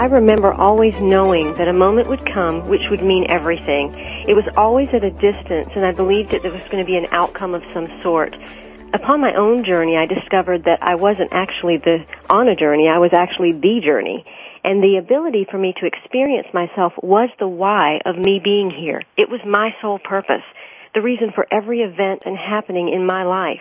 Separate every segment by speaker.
Speaker 1: I remember always knowing that a moment would come which would mean everything. It was always at a distance, and I believed that there was going to be an outcome of some sort. Upon my own journey, I discovered that I wasn't actually the on a journey. I was actually the journey. And the ability for me to experience myself was the why of me being here. It was my sole purpose, the reason for every event and happening in my life.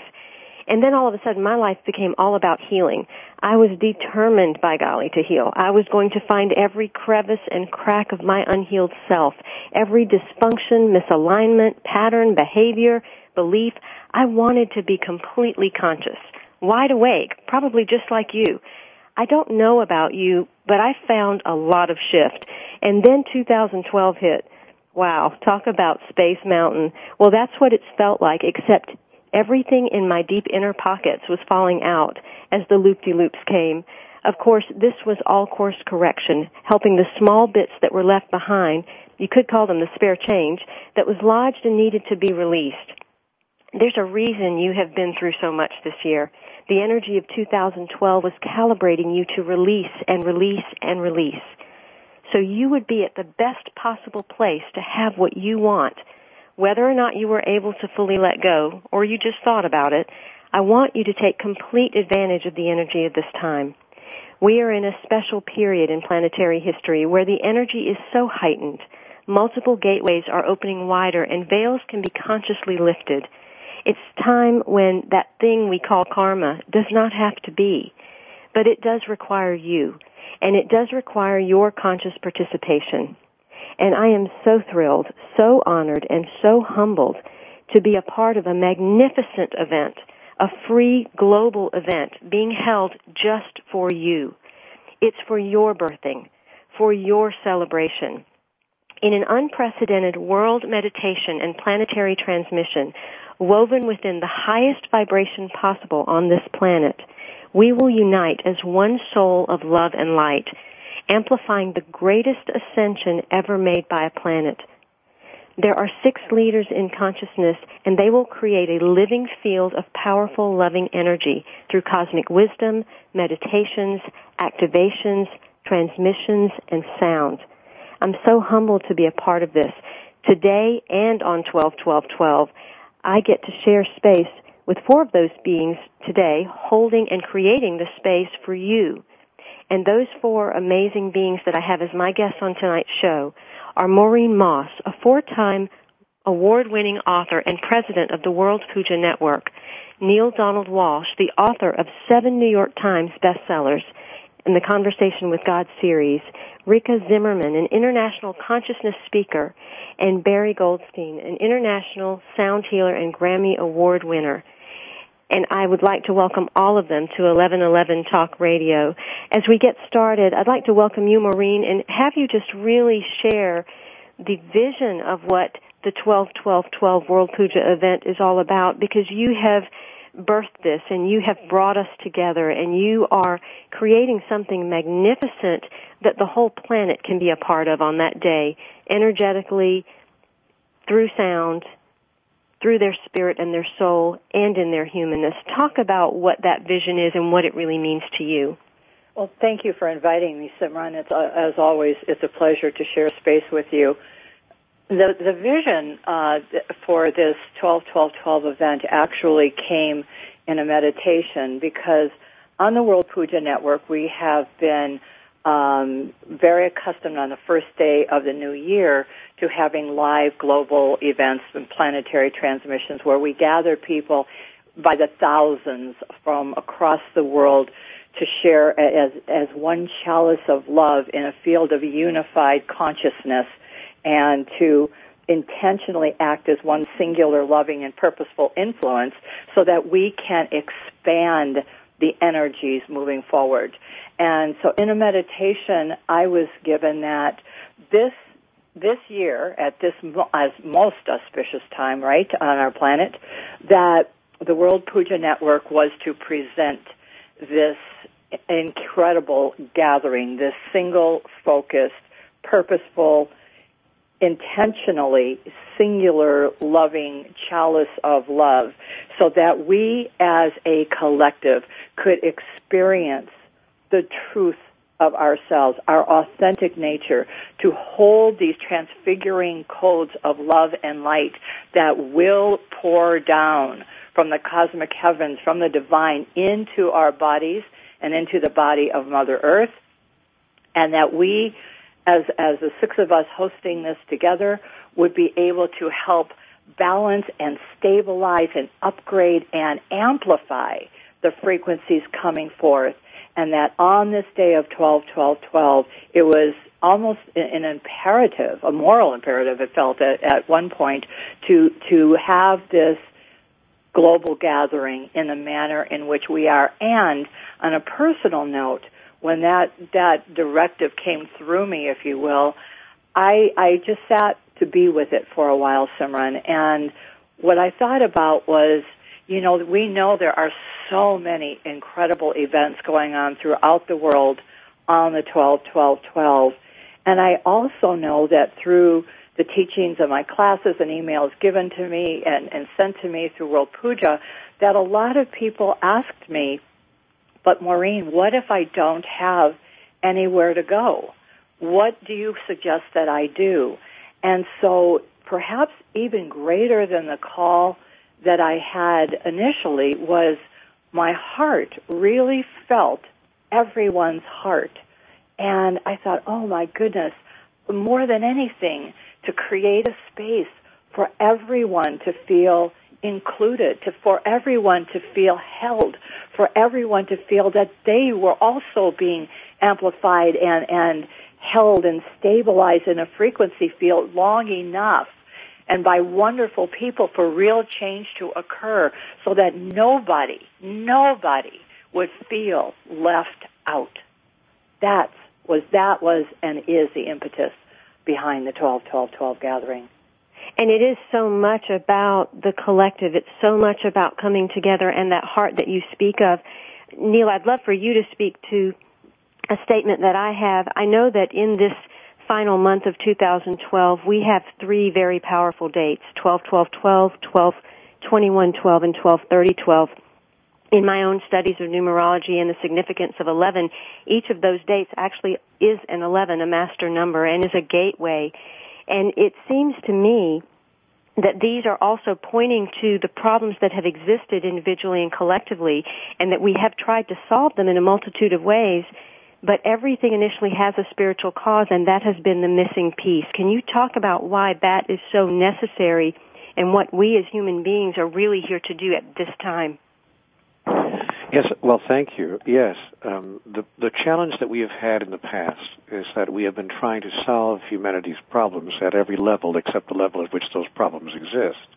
Speaker 1: And then all of a sudden my life became all about healing. I was determined, by golly, to heal. I was going to find every crevice and crack of my unhealed self, every dysfunction, misalignment, pattern, behavior, belief. I wanted to be completely conscious, wide awake, probably just like you. I don't know about you, but I found a lot of shift. And then 2012 hit. Wow, talk about Space Mountain. Well, that's what it's felt like, except Everything in my deep inner pockets was falling out as the loop-de-loops came. Of course, this was all course correction, helping the small bits that were left behind, you could call them the spare change, that was lodged and needed to be released. There's a reason you have been through so much this year. The energy of 2012 was calibrating you to release and release and release. So you would be at the best possible place to have what you want whether or not you were able to fully let go or you just thought about it, I want you to take complete advantage of the energy of this time. We are in a special period in planetary history where the energy is so heightened. Multiple gateways are opening wider and veils can be consciously lifted. It's time when that thing we call karma does not have to be, but it does require you, and it does require your conscious participation. And I am so thrilled, so honored, and so humbled to be a part of a magnificent event, a free global event being held just for you. It's for your birthing, for your celebration. In an unprecedented world meditation and planetary transmission, woven within the highest vibration possible on this planet, we will unite as one soul of love and light amplifying the greatest ascension ever made by a planet. There are six leaders in consciousness and they will create a living field of powerful loving energy through cosmic wisdom, meditations, activations, transmissions, and sound. I'm so humbled to be a part of this. Today and on 12 12 12, I get to share space with four of those beings today, holding and creating the space for you and those four amazing beings that I have as my guests on tonight's show are Maureen Moss, a four-time award-winning author and president of the World Puja Network, Neale Donald Walsch, the author of seven New York Times bestsellers and the Conversation with God series, Rikka Zimmerman, an international consciousness speaker, and Barry Goldstein, an international sound healer and Grammy Award winner and I would like to welcome all of them to 1111 Talk Radio. As we get started, I'd like to welcome you, Maureen, and have you just really share the vision of what the 12-12-12 World Puja event is all about because you have birthed this and you have brought us together and you are creating something magnificent that the whole planet can be a part of on that day, energetically, through sound, through their spirit and their soul and in their humanness. Talk about what that vision is and what it really means to you.
Speaker 2: Well, thank you for inviting me, Simran. It's, uh, as always, it's a pleasure to share space with you. the the vision uh, for this 12 12 12 event actually came in a meditation because on the World Puja Network we have been um, very accustomed on the first day of the new year to having live global events and planetary transmissions where we gather people by the thousands from across the world to share as as one chalice of love in a field of unified consciousness and to intentionally act as one singular loving and purposeful influence so that we can expand the energies moving forward. And so in a meditation, I was given that this this year at this as most auspicious time, right, on our planet, that the World Puja Network was to present this incredible gathering, this single focused, purposeful intentionally singular loving chalice of love so that we as a collective could experience the truth of ourselves, our authentic nature, to hold these transfiguring codes of love and light that will pour down from the cosmic heavens, from the divine into our bodies and into the body of Mother Earth, and that we as as the six of us hosting this together would be able to help balance and stabilize and upgrade and amplify the frequencies coming forth and that on this day of 12 12 12 it was almost an imperative a moral imperative it felt at, at one point to to have this global gathering in the manner in which we are. And on a personal note when that that directive came through me, if you will, I I just sat to be with it for a while, Simran, and what I thought about was, you know, we know there are so many incredible events going on throughout the world on the 12 12 12 and I also know that through the teachings of my classes and emails given to me and, and sent to me through World Puja, that a lot of people asked me, but Maureen, what if I don't have anywhere to go? What do you suggest that I do? And so perhaps even greater than the call that I had initially was my heart really felt everyone's heart. And I thought, oh my goodness, more than anything, to create a space for everyone to feel included, to, for everyone to feel held, for everyone to feel that they were also being amplified and, and held and stabilized in a frequency field long enough and by wonderful people for real change to occur so that nobody, nobody would feel left out. That was, that was and is the impetus behind the 12-12-12 gathering.
Speaker 1: And it is so much about the collective. It's so much about coming together and that heart that you speak of. Neale, I'd love for you to speak to a statement that I have. I know that in this final month of 2012, we have three very powerful dates, 12, 12, 12, 12, 21, 12, and 12, 30, 12. In my own studies of numerology and the significance of 11, each of those dates actually is an 11, a master number, and is a gateway and it seems to me that these are also pointing to the problems that have existed individually and collectively and that we have tried to solve them in a multitude of ways but everything initially has a spiritual cause and that has been the missing piece. Can you talk about why that is so necessary and what we as human beings are really here to do at this time?
Speaker 3: Yes, well, thank you. Yes, um, the the challenge that we have had in the past is that we have been trying to solve humanity's problems at every level except the level at which those problems exist.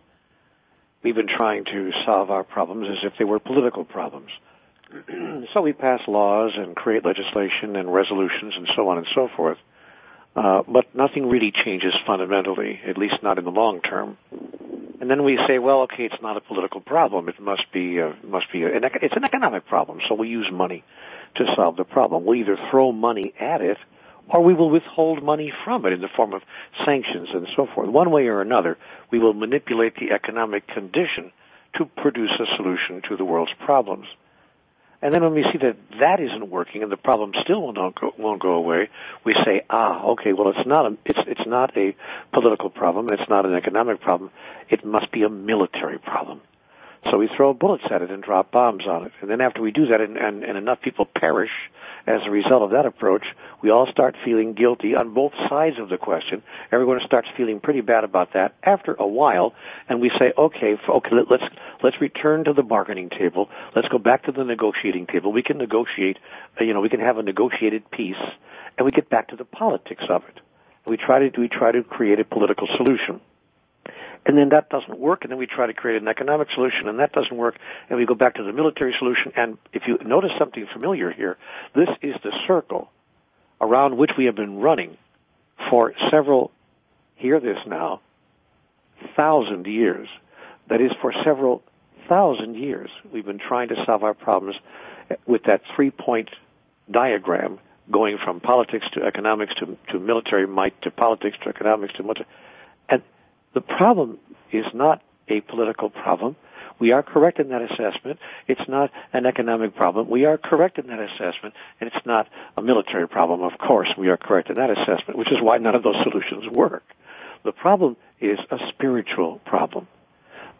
Speaker 3: We've been trying to solve our problems as if they were political problems. so we pass laws and create legislation and resolutions and so on and so forth. Uh, but nothing really changes fundamentally, at least not in the long term. And then we say, well, okay, it's not a political problem. It must be, uh, must be, an, it's an economic problem. So we use money to solve the problem. We'll either throw money at it, or we will withhold money from it in the form of sanctions and so forth. One way or another, we will manipulate the economic condition to produce a solution to the world's problems. And then when we see that that isn't working and the problem still won't go, won't go away, we say, ah, okay, well it's not a, it's, it's not a political problem, it's not an economic problem, it must be a military problem. So we throw bullets at it and drop bombs on it. And then after we do that and, and, and enough people perish as a result of that approach, we all start feeling guilty on both sides of the question. Everyone starts feeling pretty bad about that after a while, and we say, okay, okay, let's, let's return to the bargaining table. Let's go back to the negotiating table. We can negotiate, uh, you know, we can have a negotiated peace, and we get back to the politics of it. We try to, we try to create a political solution and then that doesn't work, and then we try to create an economic solution, and that doesn't work, and we go back to the military solution. And if you notice something familiar here, this is the circle around which we have been running for several, hear this now, thousand years. That is, for several thousand years, we've been trying to solve our problems with that three-point diagram going from politics to economics to, to military might to politics to economics to military. The problem is not a political problem. We are correct in that assessment. It's not an economic problem. We are correct in that assessment, and it's not a military problem. Of course, we are correct in that assessment, which is why none of those solutions work. The problem is a spiritual problem.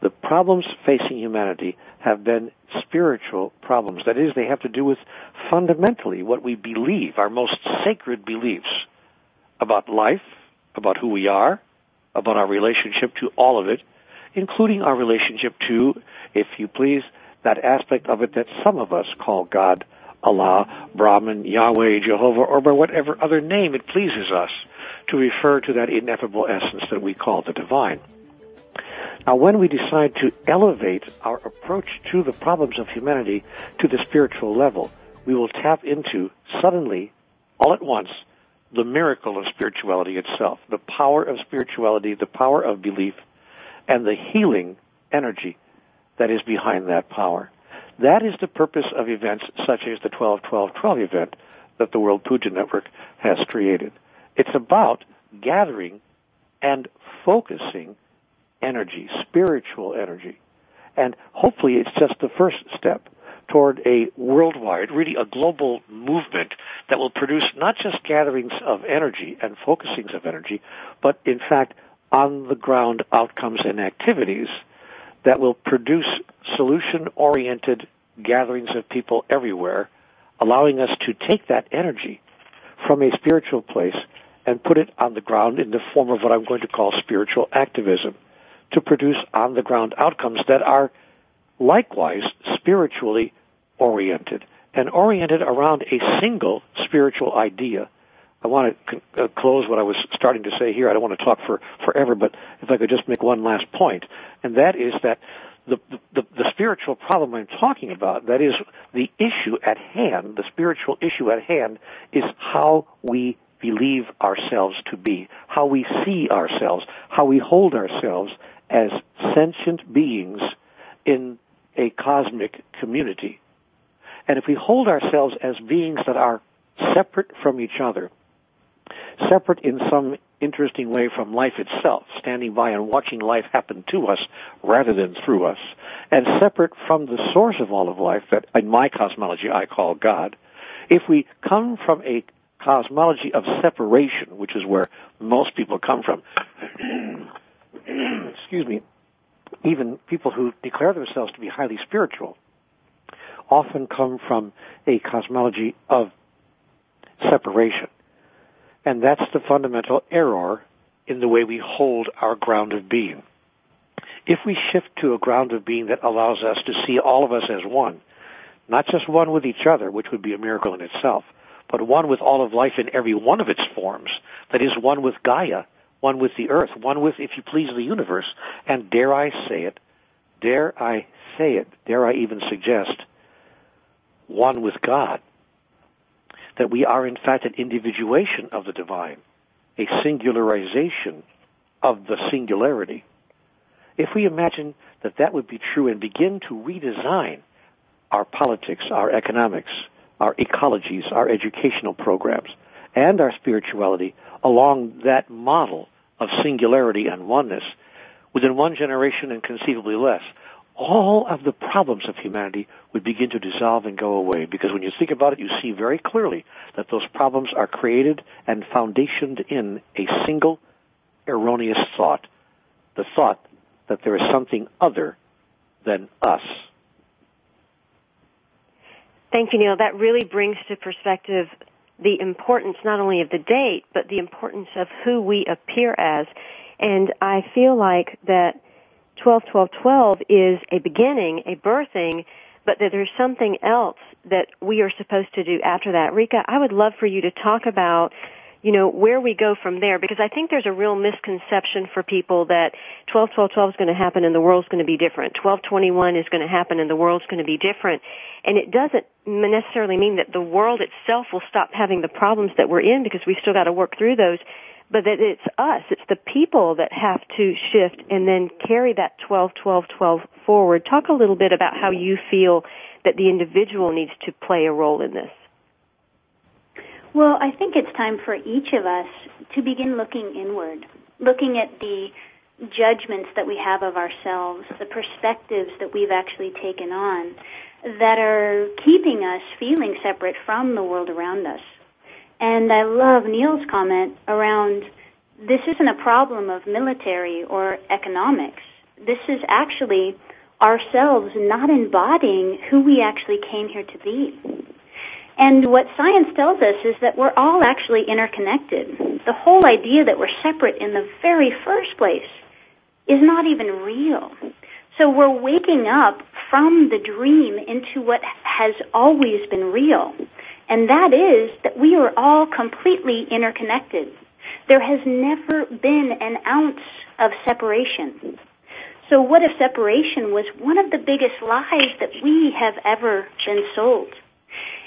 Speaker 3: The problems facing humanity have been spiritual problems. That is, they have to do with fundamentally what we believe, our most sacred beliefs about life, about who we are, about our relationship to all of it, including our relationship to, if you please, that aspect of it that some of us call God, Allah, Brahman, Yahweh, Jehovah, or by whatever other name it pleases us to refer to that ineffable essence that we call the divine. Now, when we decide to elevate our approach to the problems of humanity to the spiritual level, we will tap into suddenly, all at once, the miracle of spirituality itself, the power of spirituality, the power of belief, and the healing energy that is behind that power. That is the purpose of events such as the 12-12-12 event that the World Puja Network has created. It's about gathering and focusing energy, spiritual energy. And hopefully it's just the first step toward a worldwide, really a global movement that will produce not just gatherings of energy and focusings of energy, but in fact on the ground outcomes and activities that will produce solution oriented gatherings of people everywhere, allowing us to take that energy from a spiritual place and put it on the ground in the form of what I'm going to call spiritual activism to produce on the ground outcomes that are likewise spiritually oriented and oriented around a single spiritual idea. I want to uh, close what I was starting to say here. I don't want to talk for forever, but if I could just make one last point, and that is that the, the, the spiritual problem I'm talking about, that is the issue at hand, the spiritual issue at hand, is how we believe ourselves to be, how we see ourselves, how we hold ourselves as sentient beings in a cosmic community. And if we hold ourselves as beings that are separate from each other, separate in some interesting way from life itself, standing by and watching life happen to us rather than through us, and separate from the source of all of life that in my cosmology I call God, if we come from a cosmology of separation, which is where most people come from, excuse me, even people who declare themselves to be highly spiritual, often come from a cosmology of separation. And that's the fundamental error in the way we hold our ground of being. If we shift to a ground of being that allows us to see all of us as one, not just one with each other, which would be a miracle in itself, but one with all of life in every one of its forms, that is one with Gaia, one with the earth, one with, if you please, the universe, and dare I say it, dare I say it, dare I even suggest, one with God. That we are in fact an individuation of the divine, a singularization of the singularity. If we imagine that that would be true and begin to redesign our politics, our economics, our ecologies, our educational programs, and our spirituality along that model of singularity and oneness, within one generation and conceivably less, all of the problems of humanity would begin to dissolve and go away. Because when you think about it, you see very clearly that those problems are created and foundationed in a single erroneous thought. The thought that there is something other than us.
Speaker 1: Thank you, Neale. That really brings to perspective the importance not only of the date, but the importance of who we appear as. And I feel like that 12 12 12 is a beginning, a birthing, but that there's something else that we are supposed to do after that. Rikka, I would love for you to talk about you know, where we go from there because I think there's a real misconception for people that 12 12 12 is going to happen and the world's going to be different. 12 21 is going to happen and the world's going to be different. And it doesn't necessarily mean that the world itself will stop having the problems that we're in because we've still got to work through those but that it's us, it's the people that have to shift and then carry that 12, 12, 12 forward. Talk a little bit about how you feel that the individual needs to play a role in this.
Speaker 4: Well, I think it's time for each of us to begin looking inward, looking at the judgments that we have of ourselves, the perspectives that we've actually taken on that are keeping us feeling separate from the world around us. And I love Neale's comment around this isn't a problem of military or economics. This is actually ourselves not embodying who we actually came here to be. And what science tells us is that we're all actually interconnected. The whole idea that we're separate in the very first place is not even real. So we're waking up from the dream into what has always been real and that is that we are all completely interconnected. There has never been an ounce of separation. So what if separation was one of the biggest lies that we have ever been sold?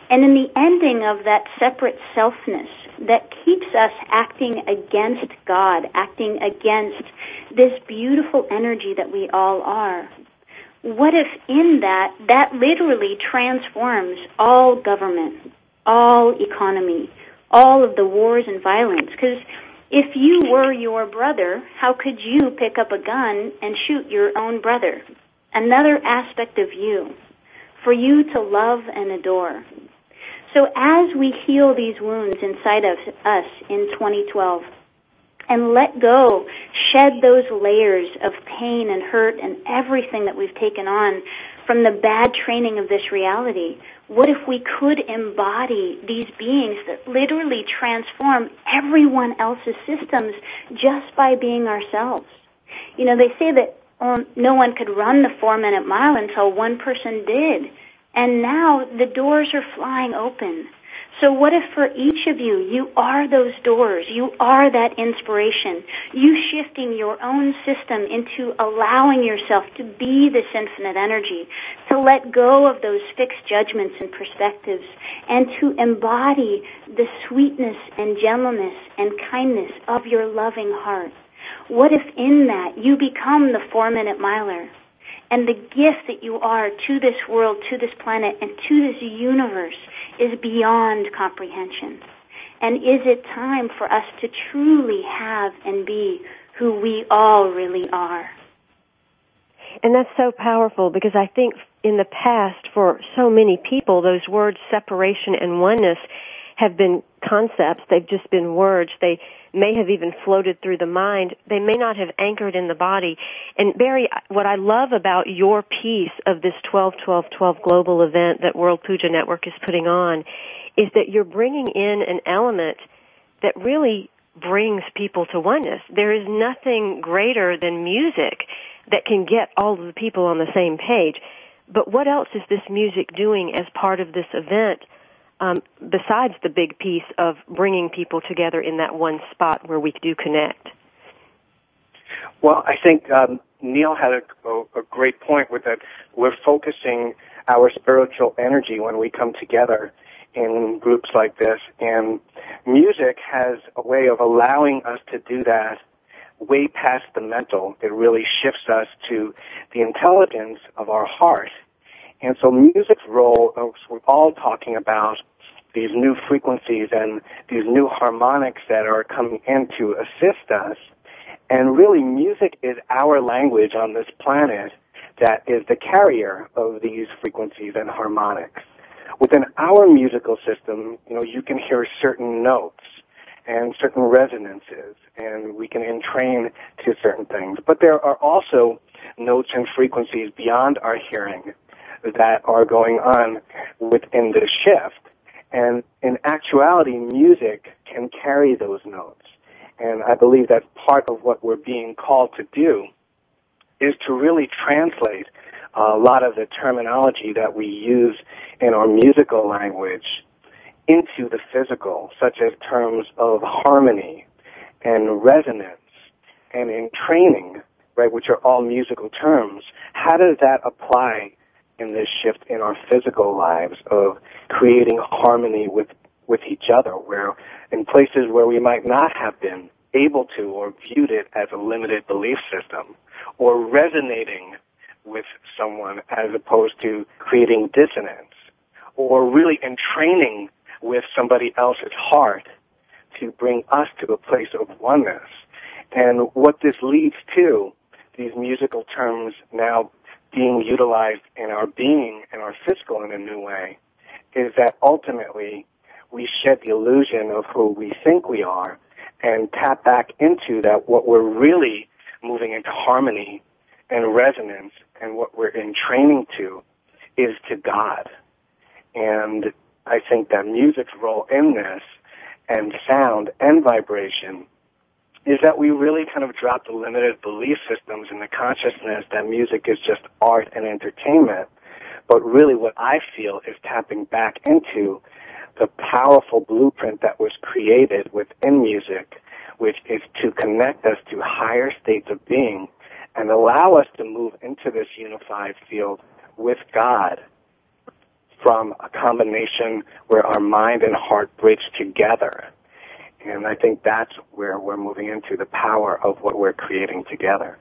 Speaker 4: And in the ending of that separate selfness that keeps us acting against God, acting against this beautiful energy that we all are, what if in that, that literally transforms all government, all economy, all of the wars and violence. Because if you were your brother, how could you pick up a gun and shoot your own brother? Another aspect of you, for you to love and adore. So as we heal these wounds inside of us in 2012, and let go, shed those layers of pain and hurt and everything that we've taken on from the bad training of this reality, what if we could embody these beings that literally transform everyone else's systems just by being ourselves? You know, they say that um, no one could run the four minute mile until one person did. And now the doors are flying open. So what if for each of you, you are those doors, you are that inspiration, you shifting your own system into allowing yourself to be this infinite energy, to let go of those fixed judgments and perspectives, and to embody the sweetness and gentleness and kindness of your loving heart. What if in that you become the four minute miler? And the gift that you are to this world, to this planet, and to this universe is beyond comprehension. And is it time for us to truly have and be who we all really are?
Speaker 1: And that's so powerful because I think in the past for so many people, those words separation and oneness have been concepts. They've just been words. They may have even floated through the mind. They may not have anchored in the body. And Barry, what I love about your piece of this 12-12-12 global event that World Puja Network is putting on is that you're bringing in an element that really brings people to oneness. There is nothing greater than music that can get all of the people on the same page. But what else is this music doing as part of this event um, besides the big piece of bringing people together in that one spot where we do connect?
Speaker 5: Well, I think um, Neale had a, a, a great point with that. We're focusing our spiritual energy when we come together in groups like this, and music has a way of allowing us to do that way past the mental. It really shifts us to the intelligence of our heart and so music's role, uh, we're all talking about these new frequencies and these new harmonics that are coming in to assist us. And really music is our language on this planet that is the carrier of these frequencies and harmonics. Within our musical system, you know, you can hear certain notes and certain resonances, and we can entrain to certain things. But there are also notes and frequencies beyond our hearing that are going on within the shift. And in actuality, music can carry those notes. And I believe that part of what we're being called to do is to really translate a lot of the terminology that we use in our musical language into the physical, such as terms of harmony and resonance and in training, right, which are all musical terms. How does that apply in this shift in our physical lives of creating harmony with, with each other, where in places where we might not have been able to or viewed it as a limited belief system, or resonating with someone as opposed to creating dissonance, or really entraining with somebody else's heart to bring us to a place of oneness. And what this leads to, these musical terms now being utilized in our being and our physical in a new way, is that ultimately we shed the illusion of who we think we are and tap back into that what we're really moving into harmony and resonance and what we're in training to is to God. And I think that music's role in this and sound and vibration is that we really kind of drop the limited belief systems in the consciousness that music is just art and entertainment. But really what I feel is tapping back into the powerful blueprint that was created within music, which is to connect us to higher states of being and allow us to move into this unified field with God from a combination where our mind and heart bridge together. And I think that's where we're moving into the power of what we're creating together.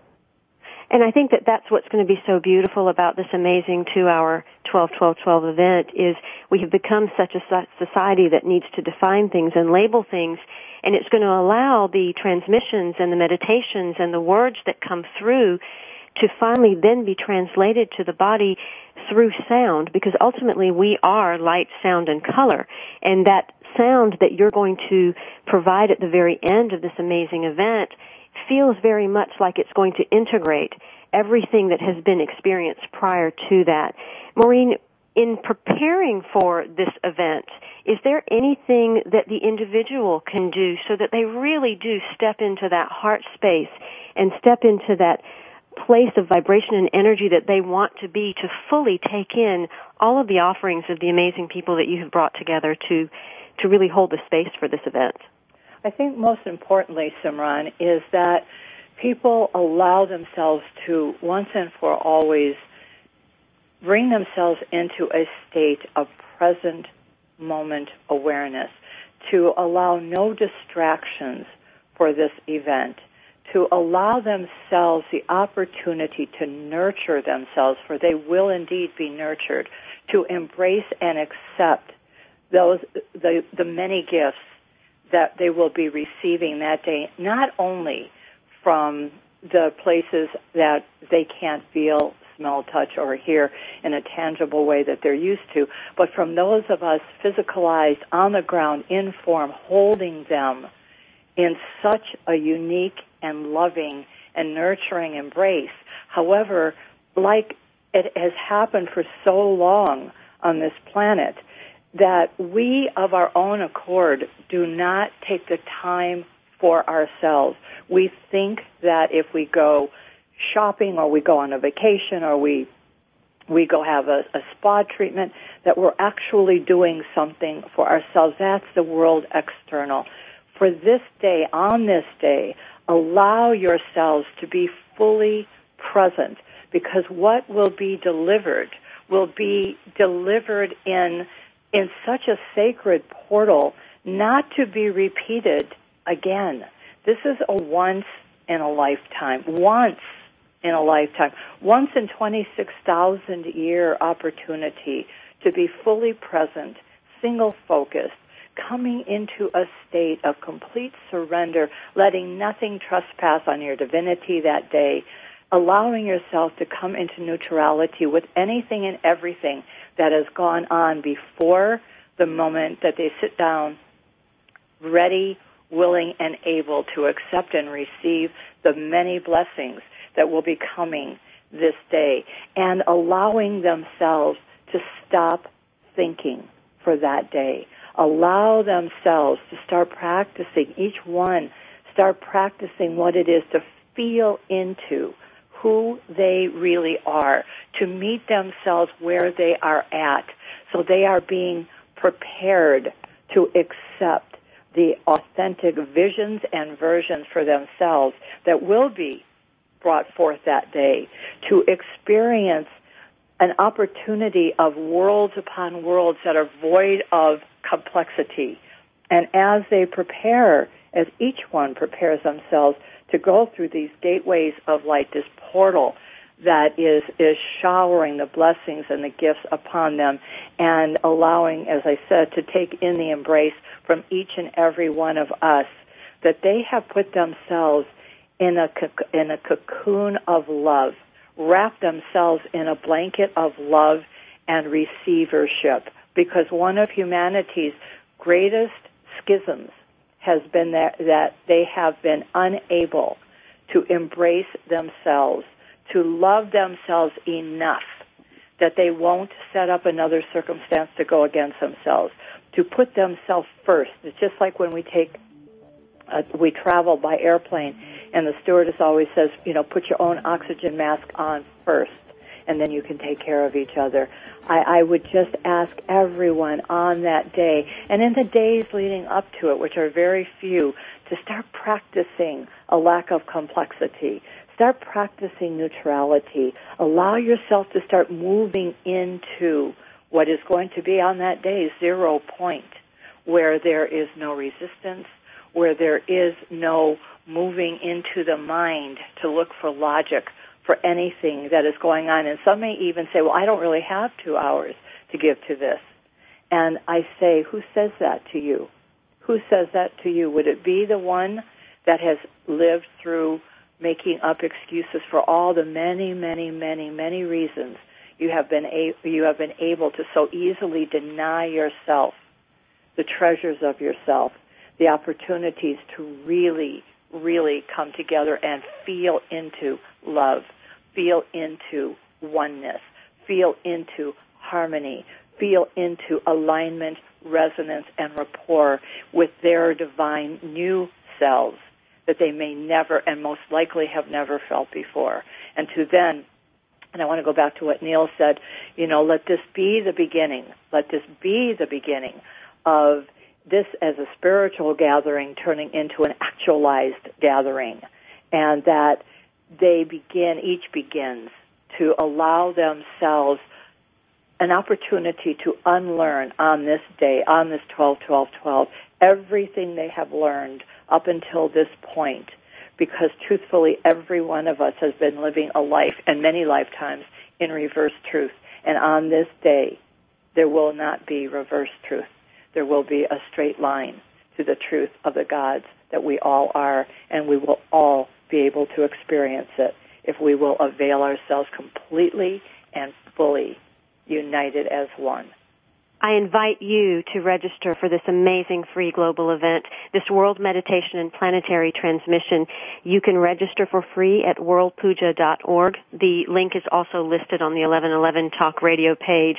Speaker 1: And I think that that's what's going to be so beautiful about this amazing two-hour 12-12-12 event is we have become such a society that needs to define things and label things, and it's going to allow the transmissions and the meditations and the words that come through to finally then be translated to the body through sound because ultimately we are light, sound, and color. And that sound that you're going to provide at the very end of this amazing event feels very much like it's going to integrate everything that has been experienced prior to that. Maureen, in preparing for this event, is there anything that the individual can do so that they really do step into that heart space and step into that place of vibration and energy that they want to be to fully take in all of the offerings of the amazing people that you have brought together to to really hold the space for this event?
Speaker 2: I think most importantly, Simran, is that people allow themselves to once and for always bring themselves into a state of present moment awareness, to allow no distractions for this event, to allow themselves the opportunity to nurture themselves, for they will indeed be nurtured, to embrace and accept those the, the many gifts that they will be receiving that day, not only from the places that they can't feel, smell, touch, or hear in a tangible way that they're used to, but from those of us physicalized on the ground in form, holding them in such a unique and loving and nurturing embrace. However, like it has happened for so long on this planet, that we of our own accord do not take the time for ourselves. We think that if we go shopping or we go on a vacation or we we go have a, a spa treatment that we're actually doing something for ourselves. That's the world external. For this day, on this day, allow yourselves to be fully present because what will be delivered will be delivered in in such a sacred portal not to be repeated again. This is a once in a lifetime. Once in a lifetime. Once in 26,000 year opportunity to be fully present, single focused, coming into a state of complete surrender, letting nothing trespass on your divinity that day, allowing yourself to come into neutrality with anything and everything that has gone on before the moment that they sit down ready, willing, and able to accept and receive the many blessings that will be coming this day and allowing themselves to stop thinking for that day. Allow themselves to start practicing, each one start practicing what it is to feel into who they really are, to meet themselves where they are at. So they are being prepared to accept the authentic visions and versions for themselves that will be brought forth that day, to experience an opportunity of worlds upon worlds that are void of complexity. And as they prepare, as each one prepares themselves to go through these gateways of light, this portal that is, is showering the blessings and the gifts upon them and allowing, as I said, to take in the embrace from each and every one of us that they have put themselves in a, in a cocoon of love, wrap themselves in a blanket of love and receivership because one of humanity's greatest schisms has been that, that they have been unable to embrace themselves, to love themselves enough that they won't set up another circumstance to go against themselves, to put themselves first. It's just like when we take, uh, we travel by airplane and the stewardess always says, you know, put your own oxygen mask on first and then you can take care of each other. I, I would just ask everyone on that day and in the days leading up to it, which are very few, to start practicing a lack of complexity. Start practicing neutrality. Allow yourself to start moving into what is going to be on that day zero point, where there is no resistance, where there is no moving into the mind to look for logic for anything that is going on. And some may even say, well, I don't really have two hours to give to this. And I say, who says that to you? Who says that to you? Would it be the one that has lived through making up excuses for all the many, many, many, many reasons you have been a- you have been able to so easily deny yourself the treasures of yourself, the opportunities to really, really come together and feel into love, feel into oneness, feel into harmony, feel into alignment, resonance, and rapport with their divine new selves that they may never and most likely have never felt before. And to then, and I want to go back to what Neale said, you know, let this be the beginning. Let this be the beginning of this as a spiritual gathering turning into an actualized gathering. And that they begin, each begins to allow themselves an opportunity to unlearn on this day, on this 12, 12, 12, everything they have learned up until this point. Because truthfully, every one of us has been living a life and many lifetimes in reverse truth. And on this day, there will not be reverse truth. There will be a straight line to the truth of the gods that we all are, and we will all be able to experience it if we will avail ourselves completely and fully united as one.
Speaker 1: I invite you to register for this amazing free global event, this World Meditation and Planetary Transmission. You can register for free at worldpuja.org. The link is also listed on the 1111 Talk Radio page.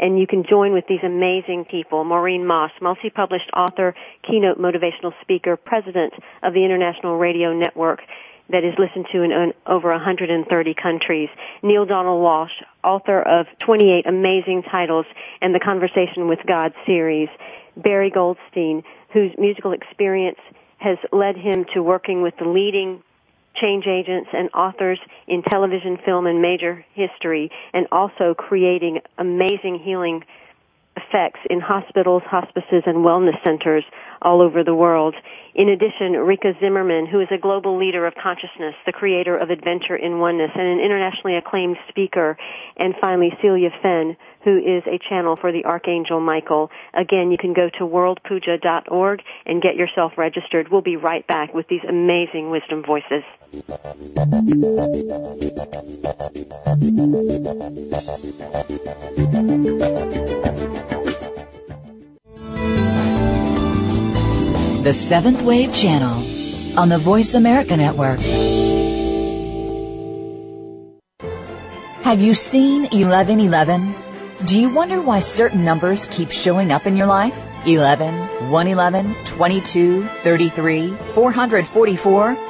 Speaker 1: And you can join with these amazing people. Maureen Moss, multi-published author, keynote motivational speaker, president of the International Radio Network that is listened to in, over 130 countries. Neale Donald Walsch, author of 28 amazing titles and the Conversation with God series. Barry Goldstein, whose musical experience has led him to working with the leading change agents and authors in television, film, and major history, and also creating amazing healing effects in hospitals, hospices, and wellness centers all over the world. In addition, Rikka Zimmerman, who is a global leader of consciousness, the creator of Adventure in Oneness, and an internationally acclaimed speaker. And finally, Celia Fenn, who is a channel for the Archangel Michael. Again, you can go to worldpuja.org and get yourself registered. We'll be right back with these amazing wisdom voices.
Speaker 6: The Seventh Wave Channel on the Voice America Network. Have you seen 1111? Do you wonder why certain numbers keep showing up in your life? 11, 111, 22, 33, 444?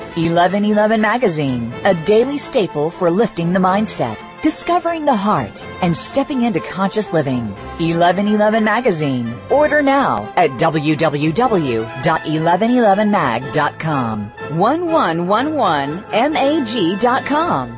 Speaker 6: 1111 Magazine, a daily staple for lifting the mindset, discovering the heart, and stepping into conscious living. 1111 Magazine. Order now at www.1111mag.com. 1111mag.com.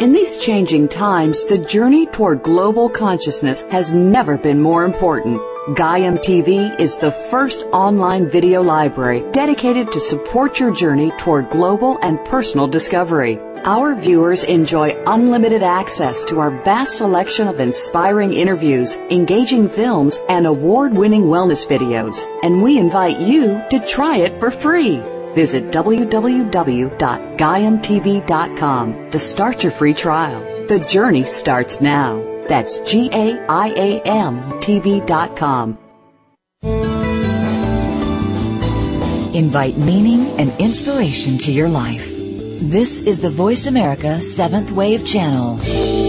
Speaker 7: In these changing times, the journey toward global consciousness has never been more important. Gaiam TV is the first online video library dedicated to support your journey toward global and personal discovery. Our viewers enjoy unlimited access to our vast selection of inspiring interviews, engaging films, and award-winning wellness videos. And we invite you to try it for free. Visit www.gaiamtv.com to start your free trial. The journey starts now. That's G-A-I-A-M TV.com.
Speaker 6: Invite meaning and inspiration to your life. This is the Voice America Seventh Wave Channel.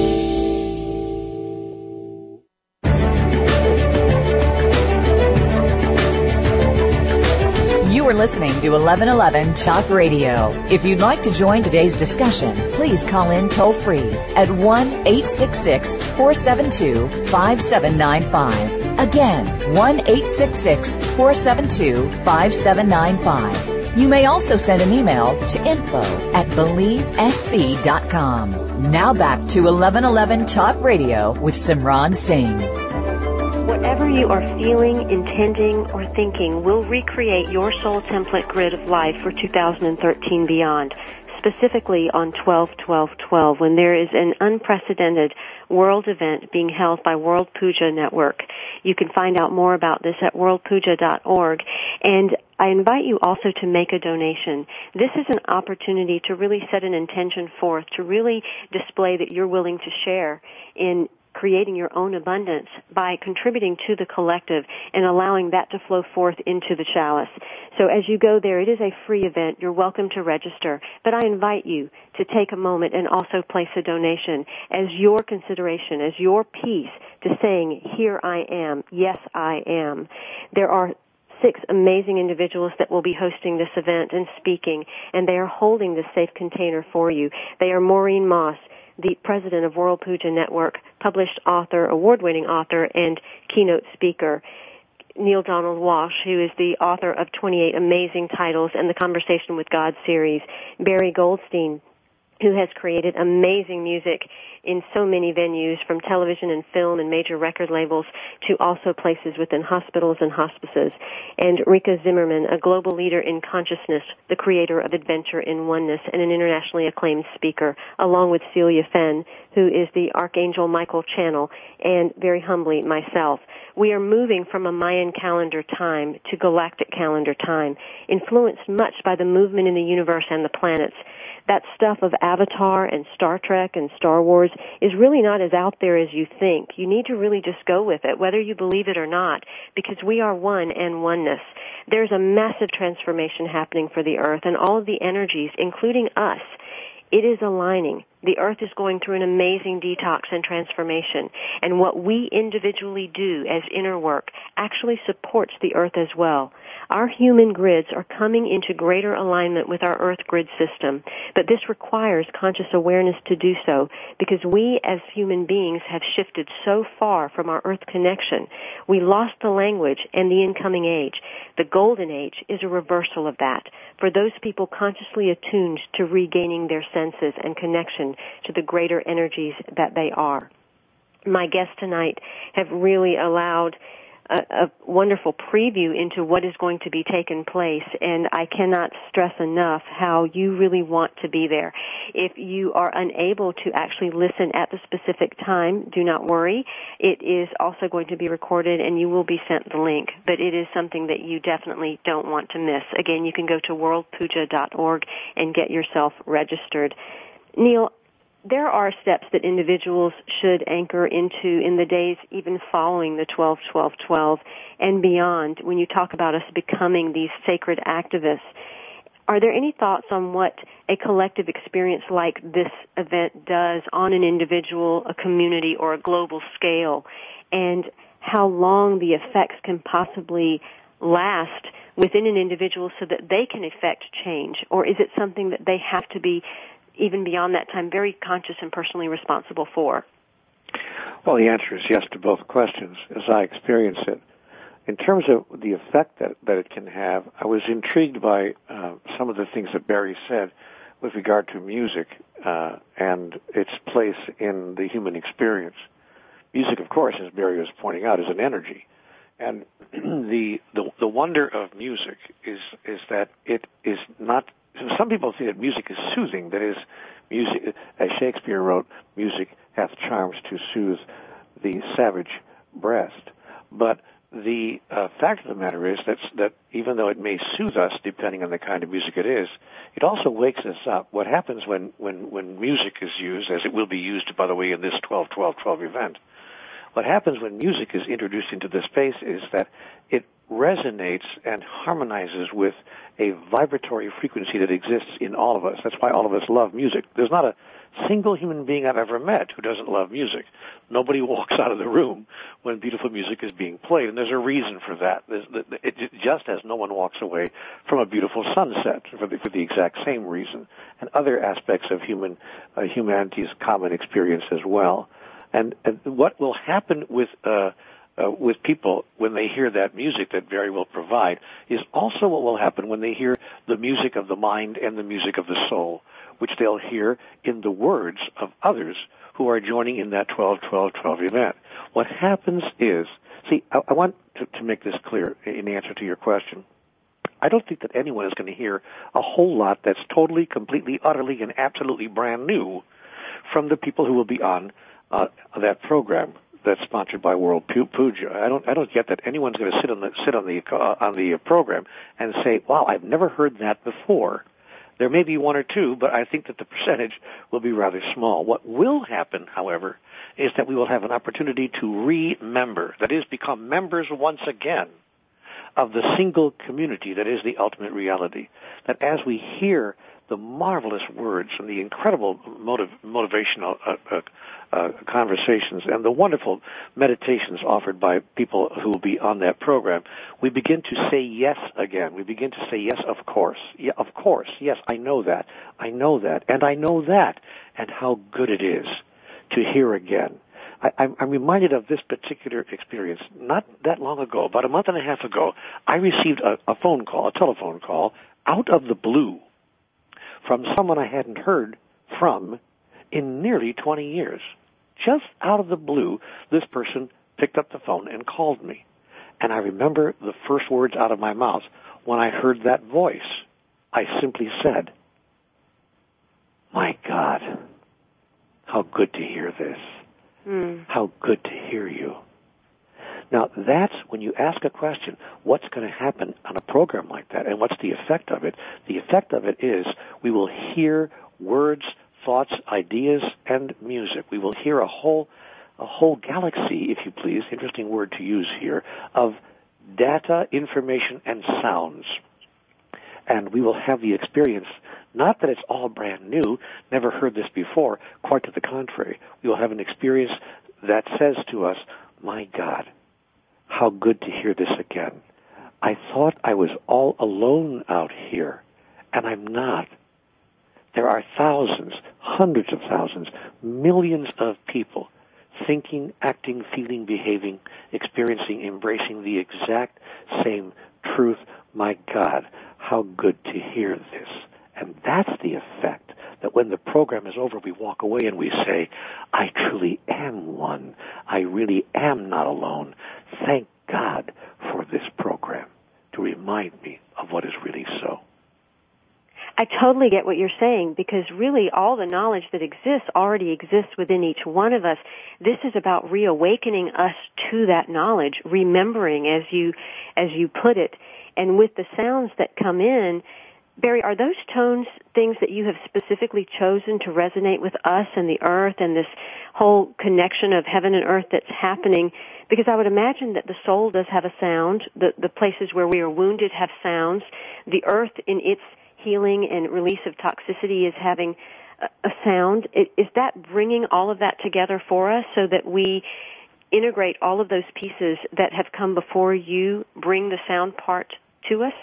Speaker 6: Listening to 1111 Talk Radio. If you'd like to join today's discussion, please call in toll free at 1 866 472 5795. Again, 1 866 472 5795. You may also send an email to info at believesc.com. Now back to 1111 Talk Radio with Simran Singh.
Speaker 1: Whatever you are feeling, intending, or thinking will recreate your soul template grid of life for 2013 beyond. Specifically on 12-12-12 when there is an unprecedented world event being held by World Puja Network. You can find out more about this at worldpuja.org and I invite you also to make a donation. This is an opportunity to really set an intention forth, to really display that you're willing to share in creating your own abundance by contributing to the collective and allowing that to flow forth into the chalice. So as you go there, it is a free event. You're welcome to register, but I invite you to take a moment and also place a donation as your consideration, as your piece to saying, here I am, yes I am. There are six amazing individuals that will be hosting this event and speaking, and they are holding this safe container for you. They are Maureen Moss, the president of World Puja Network, published author, award-winning author, and keynote speaker. Neale Donald Walsch, who is the author of 28 amazing titles and the Conversation with God series. Barry Goldstein, who has created amazing music in so many venues from television and film and major record labels to also places within hospitals and hospices. And Rikka Zimmerman, a global leader in consciousness, the creator of Adventure in Oneness and an internationally acclaimed speaker, along with Celia Fenn, who is the Archangel Michael channel, and very humbly myself. We are moving from a Mayan calendar time to galactic calendar time, influenced much by the movement in the universe and the planets that stuff of Avatar and Star Trek and Star Wars is really not as out there as you think. You need to really just go with it, whether you believe it or not, because we are one and oneness. There's a massive transformation happening for the earth and all of the energies, including us, it is aligning The earth is going through an amazing detox and transformation. And what we individually do as inner work actually supports the earth as well. Our human grids are coming into greater alignment with our earth grid system, but this requires conscious awareness to do so because we as human beings have shifted so far from our earth connection. We lost the language and the incoming age. The golden age is a reversal of that for those people consciously attuned to regaining their senses and connection to the greater energies that they are. My guests tonight have really allowed a, a, wonderful preview into what is going to be taking place and I cannot stress enough how you really want to be there. If you are unable to actually listen at the specific time, do not worry. It is also going to be recorded and you will be sent the link, but it is something that you definitely don't want to miss. Again, you can go to worldpuja.org and get yourself registered. Neale, there are steps that individuals should anchor into in the days even following the 12 12 12 and beyond when you talk about us becoming these sacred activists. Are there any thoughts on what a collective experience like this event does on an individual a community or a global scale? And how long the effects can possibly last within an individual so that they can effect change? Or is it something that they have to be even beyond that time, very conscious and personally responsible for?
Speaker 3: Well, the answer is yes to both questions as I experience it. In terms of the effect that, that it can have, I was intrigued by uh, some of the things that Barry said with regard to music uh, and its place in the human experience. Music, of course, as Barry was pointing out, is an energy. And the, the the wonder of music is is that it is not some people think that music is soothing. That is, music, as Shakespeare wrote, music hath charms to soothe the savage breast. But the uh, fact of the matter is that that even though it may soothe us, depending on the kind of music it is, it also wakes us up. What happens when when when music is used, as it will be used, by the way, in this 12-12-12 event, what happens when music is introduced into the space is that it resonates and harmonizes with a vibratory frequency that exists in all of us. That's why all of us love music. There's not a single human being I've ever met who doesn't love music. Nobody walks out of the room when beautiful music is being played, and there's a reason for that. It just as no one walks away from a beautiful sunset for the, for the exact same reason, and other aspects of human uh, humanity's common experience as well. And, and what will happen with uh, uh, with people when they hear that music that Barry will provide is also what will happen when they hear the music of the mind and the music of the soul, which they'll hear in the words of others who are joining in that 12-12-12 event. What happens is, see, I, I want to, to make this clear in answer to your question. I don't think that anyone is going to hear a whole lot that's totally, completely, utterly, and absolutely brand new from the people who will be on uh, that program that's sponsored by World Puja. I don't I don't get that anyone's going to sit on the sit on the uh, on the program and say, "Wow, I've never heard that before." There may be one or two, but I think that the percentage will be rather small. What will happen, however, is that we will have an opportunity to remember, that is, become members once again of the single community that is the ultimate reality. That as we hear the marvelous words and the incredible motiv- motivational uh, uh, uh, conversations and the wonderful meditations offered by people who will be on that program, we begin to say yes again. We begin to say yes, of course. Yeah, of course. Yes, I know that. I know that. And I know that. And how good it is to hear again. I, am reminded of this particular experience. Not that long ago, about a month and a half ago, I received a, a phone call, a telephone call, out of the blue from someone I hadn't heard from in nearly 20 years. Just out of the blue, this person picked up the phone and called me. And I remember the first words out of my mouth when I heard that voice. I simply said, My God, how good to hear this. Mm. How good to hear you. Now, that's when you ask a question, what's going to happen on a program like that, and what's the effect of it? The effect of it is we will hear words, thoughts, ideas, and music. We will hear a whole, a whole galaxy, if you please, interesting word to use here, of data, information, and sounds. And we will have the experience Not that it's all brand new, never heard this before. Quite to the contrary. We will have an experience that says to us, my God, how good to hear this again. I thought I was all alone out here, and I'm not. There are thousands, hundreds of thousands, millions of people thinking, acting, feeling, behaving, experiencing, embracing the exact same truth. My God, how good to hear this. And that's the effect that when the program is over, we walk away and we say, I truly am one. I really am not alone. Thank God for this program to remind me of what is really so.
Speaker 1: I totally get what you're saying because really all the knowledge that exists already exists within each one of us. This is about reawakening us to that knowledge, remembering as you, as you put it. And with the sounds that come in, Barry, are those tones things that you have specifically chosen to resonate with us and the earth and this whole connection of heaven and earth that's happening? Because I would imagine that the soul does have a sound. The, the places where we are wounded have sounds. The earth in its healing and release of toxicity is having a, a sound. Is that bringing all of that together for us so that we integrate all of those pieces that have come before you, bring the sound part to us?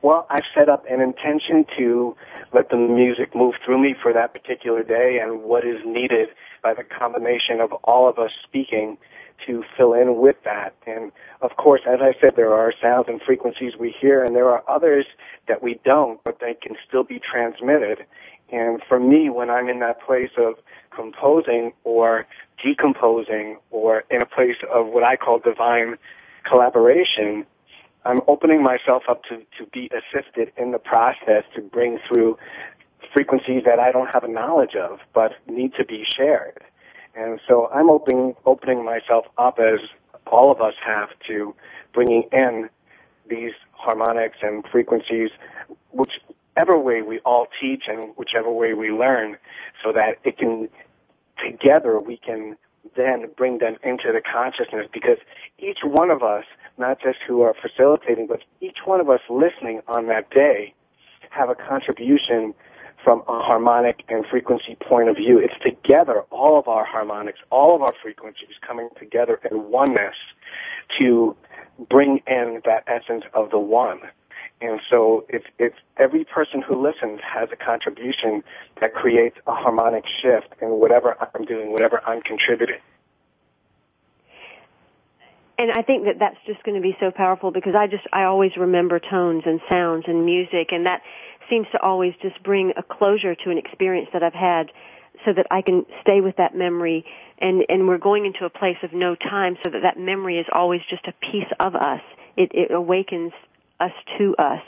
Speaker 5: Well, I've set up an intention to let the music move through me for that particular day and what is needed by the combination of all of us speaking to fill in with that. And of course, as I said, there are sounds and frequencies we hear and there are others that we don't, but they can still be transmitted. And for me, when I'm in that place of composing or decomposing or in a place of what I call divine collaboration, I'm opening myself up to, to be assisted in the process to bring through frequencies that I don't have a knowledge of, but need to be shared. And so I'm opening, opening myself up as all of us have to bringing in these harmonics and frequencies, whichever way we all teach and whichever way we learn, so that it can, together we can then bring them into the consciousness because each one of us not just who are facilitating, but each one of us listening on that day have a contribution from a harmonic and frequency point of view. It's together, all of our harmonics, all of our frequencies coming together in oneness to bring in that essence of the one. And so if, every person who listens has a contribution that creates a harmonic shift in whatever I'm doing, whatever I'm contributing
Speaker 1: and I think that that's just going to be so powerful because I just I always remember tones and sounds and music and that seems to always just bring a closure to an experience that I've had so that I can stay with that memory. And and we're going into a place of no time so that that memory is always just a piece of us. It it awakens us to us.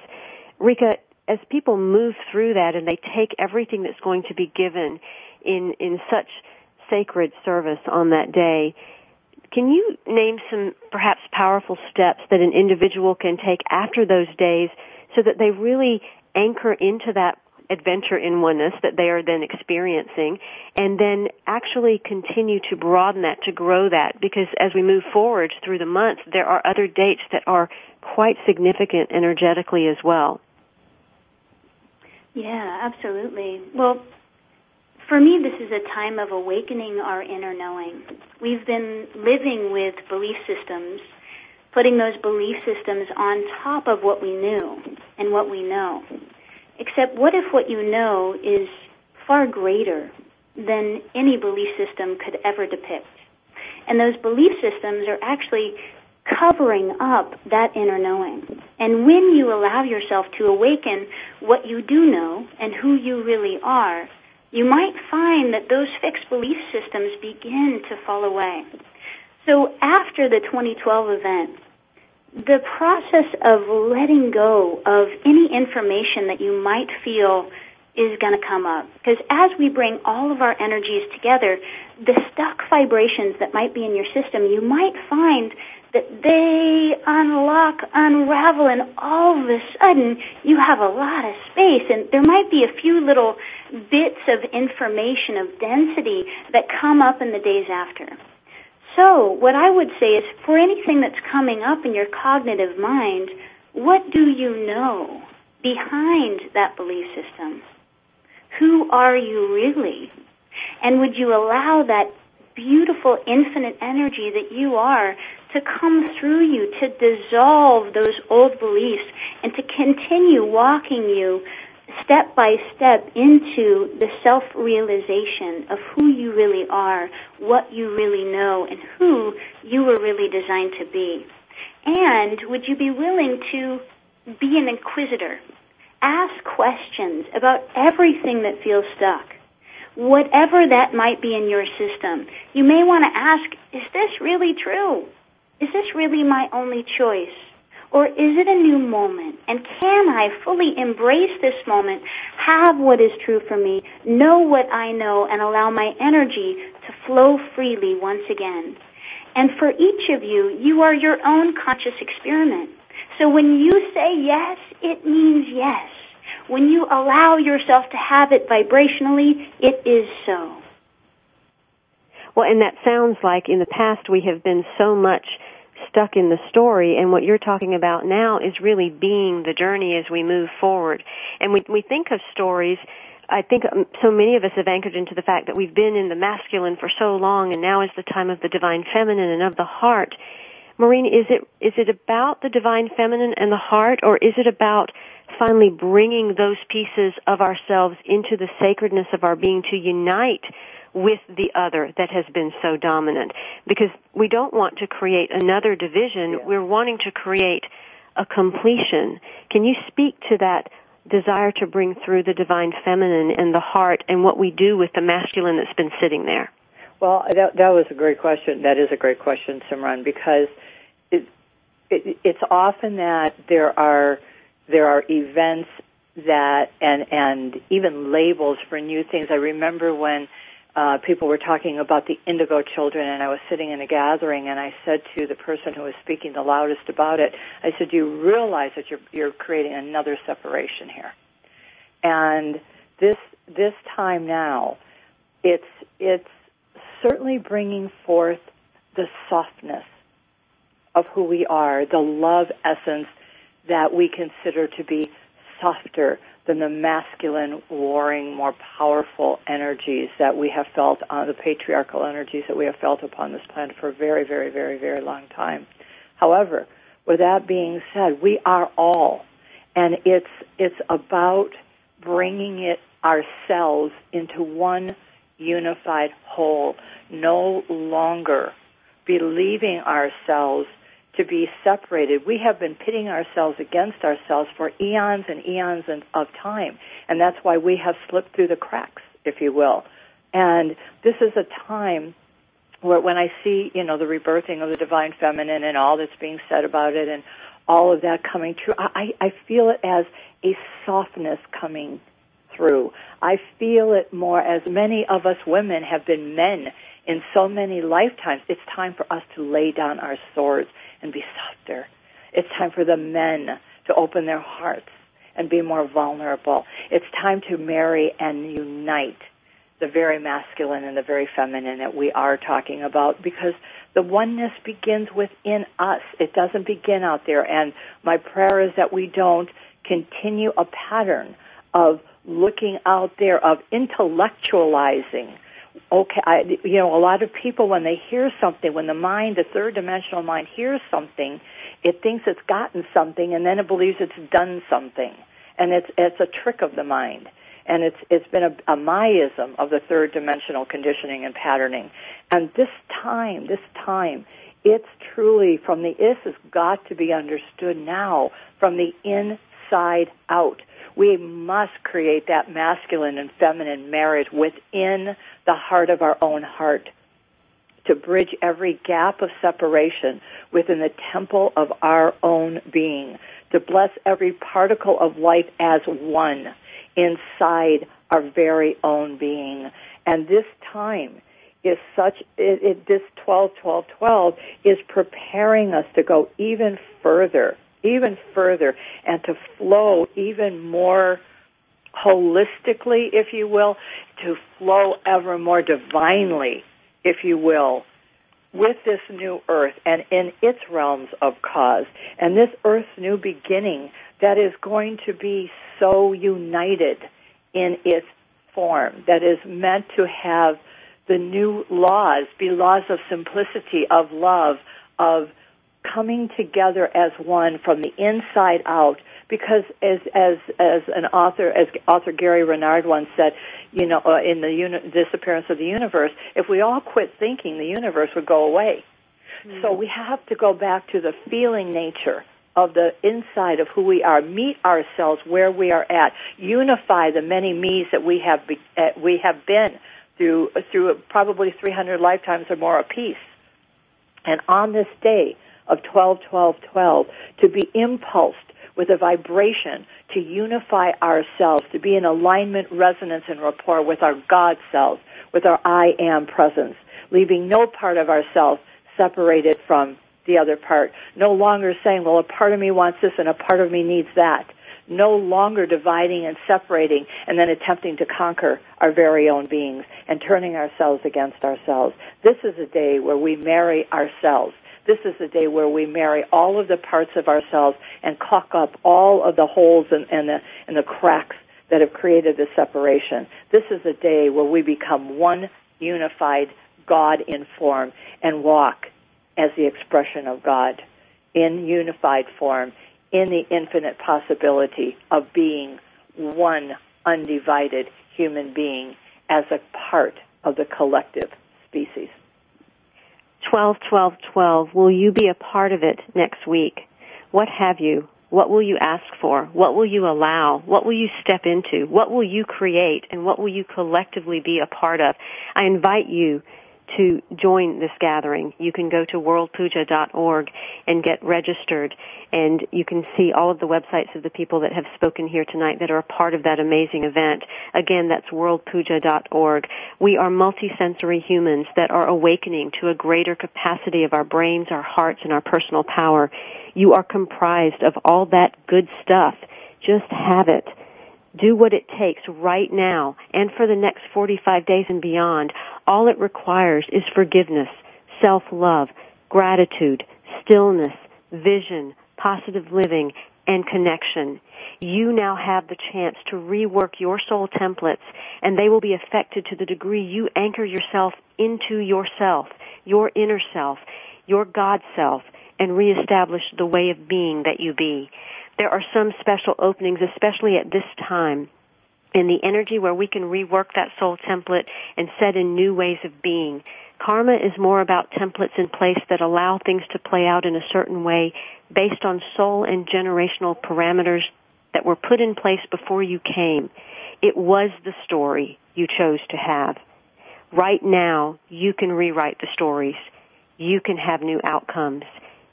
Speaker 1: Rikka as people move through that and they take everything that's going to be given in in such sacred service on that day can you name some perhaps powerful steps that an individual can take after those days so that they really anchor into that adventure in oneness that they are then experiencing and then actually continue to broaden that, to grow that because as we move forward through the month, there are other dates that are quite significant energetically as well.
Speaker 4: Yeah, absolutely. Well, for me, this is a time of awakening our inner knowing. We've been living with belief systems, putting those belief systems on top of what we knew and what we know. Except what if what you know is far greater than any belief system could ever depict? And those belief systems are actually covering up that inner knowing. And when you allow yourself to awaken what you do know and who you really are, you might find that those fixed belief systems begin to fall away. So after the 2012 event, the process of letting go of any information that you might feel is going to come up. Because as we bring all of our energies together, the stuck vibrations that might be in your system, you might find that they unlock, unravel, and all of a sudden you have a lot of space. And there might be a few little bits of information of density that come up in the days after. So what I would say is for anything that's coming up in your cognitive mind, what do you know? behind that belief system? Who are you really? And would you allow that beautiful infinite energy that you are to come through you, to dissolve those old beliefs, and to continue walking you step by step into the self-realization of who you really are, what you really know, and who you were really designed to be. And would you be willing to be an inquisitor? Ask questions about everything that feels stuck. Whatever that might be in your system, you may want to ask, is this really true? Is this really my only choice? Or is it a new moment? And can I fully embrace this moment, have what is true for me, know what I know, and allow my energy to flow freely once again? And for each of you, you are your own conscious experiment. So when you say yes, it means yes. When you allow yourself to have it vibrationally, it is so.
Speaker 1: Well, and that sounds like in the past we have been so much stuck in the story and what you're talking about now is really being the journey as we move forward. And we, we think of stories I think um, so many of us have anchored into the fact that we've been in the masculine for so long and now is the time of the divine feminine and of the heart. Maureen, is it, is it about the divine feminine and the heart or is it about finally bringing those pieces of ourselves into the sacredness of our being to unite with the other that has been so dominant. Because we don't want to create another division. Yeah. We're wanting to create a completion. Can you speak to that desire to bring through the divine feminine and the heart and what we do with the masculine that's been sitting there?
Speaker 2: Well, that, that was a great question. That is a great question, Simran, because it, it, it's often that there are there are events that and and even labels for new things. I remember when uh, people were talking about the indigo children, and I was sitting in a gathering, and I said to the person who was speaking the loudest about it, I said, "Do you realize that you're you're creating another separation here?" And this this time now, it's it's certainly bringing forth the softness of who we are, the love essence that we consider to be softer than the masculine, warring, more powerful energies that we have felt, uh, the patriarchal energies that we have felt upon this planet for a very, very, very, very long time. However, with that being said, we are all, and it's it's about bringing it ourselves into one unified whole, no longer believing ourselves to be separated. We have been pitting ourselves against ourselves for eons and eons of time. And that's why we have slipped through the cracks, if you will. And this is a time where when I see, you know, the rebirthing of the divine feminine and all that's being said about it and all of that coming true, I, I feel it as a softness coming through. I feel it more as many of us women have been men in so many lifetimes. It's time for us to lay down our swords and be softer. It's time for the men to open their hearts and be more vulnerable. It's time to marry and unite the very masculine and the very feminine that we are talking about because the oneness begins within us. It doesn't begin out there. And my prayer is that we don't continue a pattern of looking out there, of intellectualizing okay, I, you know, a lot of people when they hear something, when the mind, the third dimensional mind hears something, it thinks it's gotten something and then it believes it's done something. And it's, it's a trick of the mind. And it's, it's been a, a Mayism of the third dimensional conditioning and patterning. And this time, this time, it's truly from the, this has got to be understood now from the inside out. We must create that masculine and feminine marriage within the heart of our own heart to bridge every gap of separation within the temple of our own being, to bless every particle of life as one inside our very own being. And this time is such, it, it, this 12, 12, 12 is preparing us to go even further, even further, and to flow even more holistically, if you will, to flow ever more divinely, if you will, with this new earth and in its realms of cause. And this earth's new beginning that is going to be so united in its form, that is meant to have the new laws be laws of simplicity, of love, of coming together as one from the inside out because as as as an author as author Gary Renard once said you know uh, in the uni- disappearance of the universe if we all quit thinking the universe would go away mm-hmm. so we have to go back to the feeling nature of the inside of who we are meet ourselves where we are at unify the many me's that we have be, uh, we have been through through probably 300 lifetimes or more apiece and on this day of 12, 12, 12, to be impulsed with a vibration to unify ourselves, to be in alignment, resonance, and rapport with our God self, with our I am presence, leaving no part of ourselves separated from the other part. No longer saying, well, a part of me wants this and a part of me needs that. No longer dividing and separating and then attempting to conquer our very own beings and turning ourselves against ourselves. This is a day where we marry ourselves this is the day where we marry all of the parts of ourselves and caulk up all of the holes and, and, the, and the cracks that have created the separation. This is a day where we become one unified God in form and walk as the expression of God in unified form in the infinite possibility of being one undivided human being as a part of the collective species.
Speaker 1: 12, 12, 12. Will you be a part of it next week? What have you? What will you ask for? What will you allow? What will you step into? What will you create? And what will you collectively be a part of? I invite you to join this gathering. You can go to worldpuja.org and get registered and you can see all of the websites of the people that have spoken here tonight that are a part of that amazing event. Again, that's worldpuja.org. We are multisensory humans that are awakening to a greater capacity of our brains, our hearts, and our personal power. You are comprised of all that good stuff. Just have it do what it takes right now and for the next 45 days and beyond. All it requires is forgiveness, self-love, gratitude, stillness, vision, positive living, and connection. You now have the chance to rework your soul templates and they will be affected to the degree you anchor yourself into yourself, your inner self, your God self, and reestablish the way of being that you be there are some special openings, especially at this time, in the energy where we can rework that soul template and set in new ways of being. Karma is more about templates in place that allow things to play out in a certain way based on soul and generational parameters that were put in place before you came. It was the story you chose to have. Right now, you can rewrite the stories. You can have new outcomes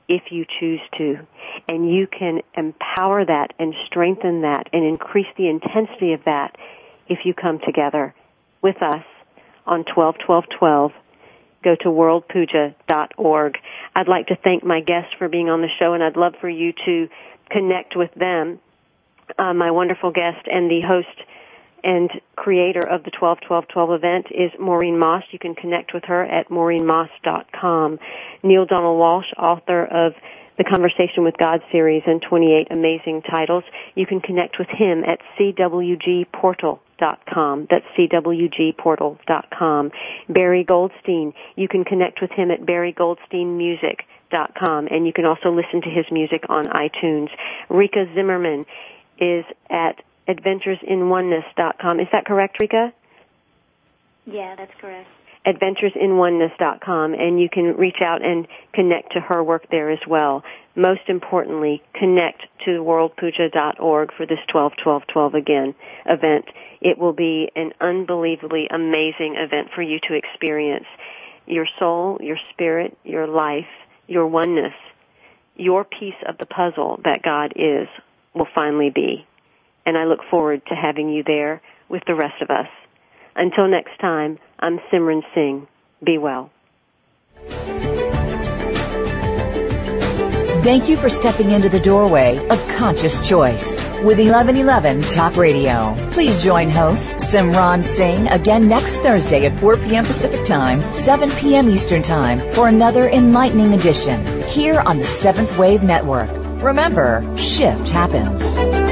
Speaker 1: if you choose to. And you can empower that and strengthen that and increase the intensity of that if you come together with us on 121212. Go to worldpuja.org. I'd like to thank my guests for being on the show and I'd love for you to connect with them. Uh, my wonderful guest and the host and creator of the 12-12-12 event is Maureen Moss. You can connect with her at maureenmoss.com. Neale Donald Walsch, author of the Conversation with God series and 28 amazing titles. You can connect with him at cwgportal.com. That's cwgportal.com. Barry Goldstein, you can connect with him at barrygoldsteinmusic.com and you can also listen to his music on iTunes. Rikka Zimmerman is at adventuresinoneness.com. Is that correct, Rikka?
Speaker 4: Yeah, that's correct.
Speaker 1: Adventuresinoneness.com, and you can reach out and connect to her work there as well. Most importantly, connect to worldpuja.org for this 12-12-12 again event. It will be an unbelievably amazing event for you to experience. Your soul, your spirit, your life, your oneness, your piece of the puzzle that God is will finally be and I look forward to having you there with the rest of us. Until next time, I'm Simran Singh. Be well.
Speaker 6: Thank you for stepping into the doorway of conscious choice with 1111 Talk Radio. Please join host Simran Singh again next Thursday at 4 p.m. Pacific Time, 7 p.m. Eastern Time for another enlightening edition here on the Seventh Wave Network. Remember, shift happens.